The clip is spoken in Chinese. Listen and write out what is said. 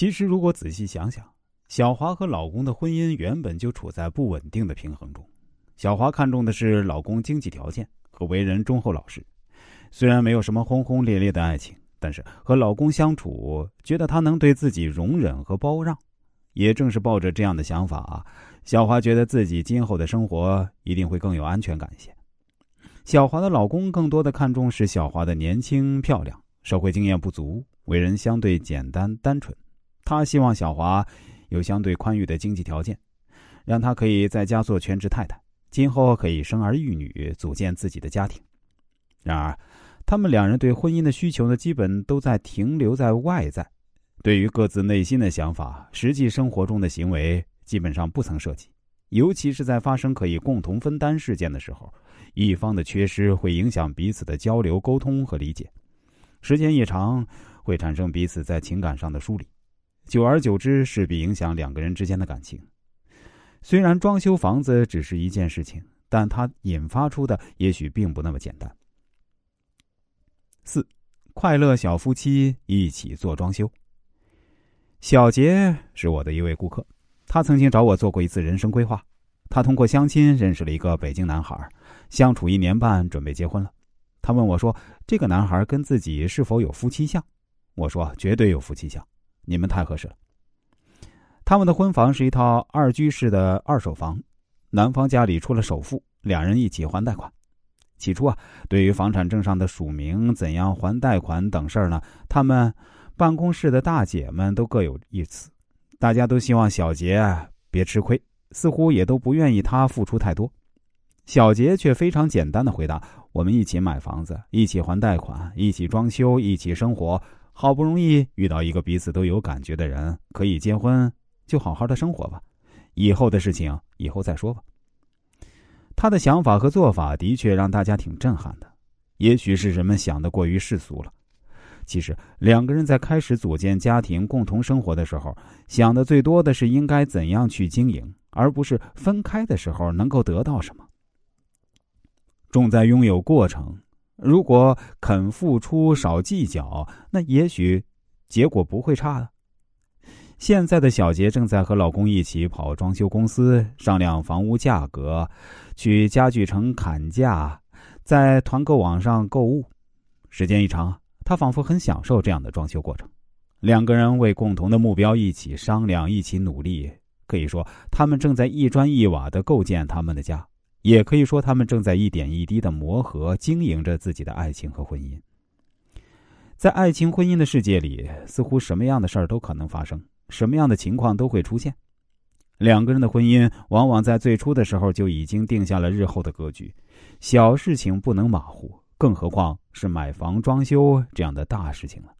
其实，如果仔细想想，小华和老公的婚姻原本就处在不稳定的平衡中。小华看重的是老公经济条件和为人忠厚老实，虽然没有什么轰轰烈烈的爱情，但是和老公相处，觉得他能对自己容忍和包让。也正是抱着这样的想法啊，小华觉得自己今后的生活一定会更有安全感一些。小华的老公更多的看重是小华的年轻漂亮，社会经验不足，为人相对简单单纯。他希望小华有相对宽裕的经济条件，让他可以在家做全职太太，今后可以生儿育女，组建自己的家庭。然而，他们两人对婚姻的需求呢，基本都在停留在外在。对于各自内心的想法，实际生活中的行为基本上不曾涉及，尤其是在发生可以共同分担事件的时候，一方的缺失会影响彼此的交流、沟通和理解，时间一长会产生彼此在情感上的疏离，久而久之势必影响两个人之间的感情。虽然装修房子只是一件事情，但它引发出的也许并不那么简单。四，快乐小夫妻一起做装修。小杰是我的一位顾客，他曾经找我做过一次人生规划。他通过相亲认识了一个北京男孩，相处一年半，准备结婚了。他问我说：“这个男孩跟自己是否有夫妻相？”我说：“绝对有夫妻相，你们太合适了。”他们的婚房是一套二居室的二手房，男方家里出了首付，两人一起还贷款。起初啊，对于房产证上的署名、怎样还贷款等事儿呢，他们。办公室的大姐们都各有一词，大家都希望小杰别吃亏，似乎也都不愿意他付出太多。小杰却非常简单的回答：“我们一起买房子，一起还贷款，一起装修，一起生活。好不容易遇到一个彼此都有感觉的人，可以结婚，就好好的生活吧。以后的事情以后再说吧。”他的想法和做法的确让大家挺震撼的，也许是人们想的过于世俗了。其实，两个人在开始组建家庭、共同生活的时候，想的最多的是应该怎样去经营，而不是分开的时候能够得到什么。重在拥有过程。如果肯付出、少计较，那也许结果不会差的。现在的小杰正在和老公一起跑装修公司，商量房屋价格，去家具城砍价，在团购网上购物。时间一长。他仿佛很享受这样的装修过程，两个人为共同的目标一起商量，一起努力。可以说，他们正在一砖一瓦的构建他们的家，也可以说，他们正在一点一滴的磨合，经营着自己的爱情和婚姻。在爱情婚姻的世界里，似乎什么样的事儿都可能发生，什么样的情况都会出现。两个人的婚姻往往在最初的时候就已经定下了日后的格局，小事情不能马虎。更何况是买房装修这样的大事情了。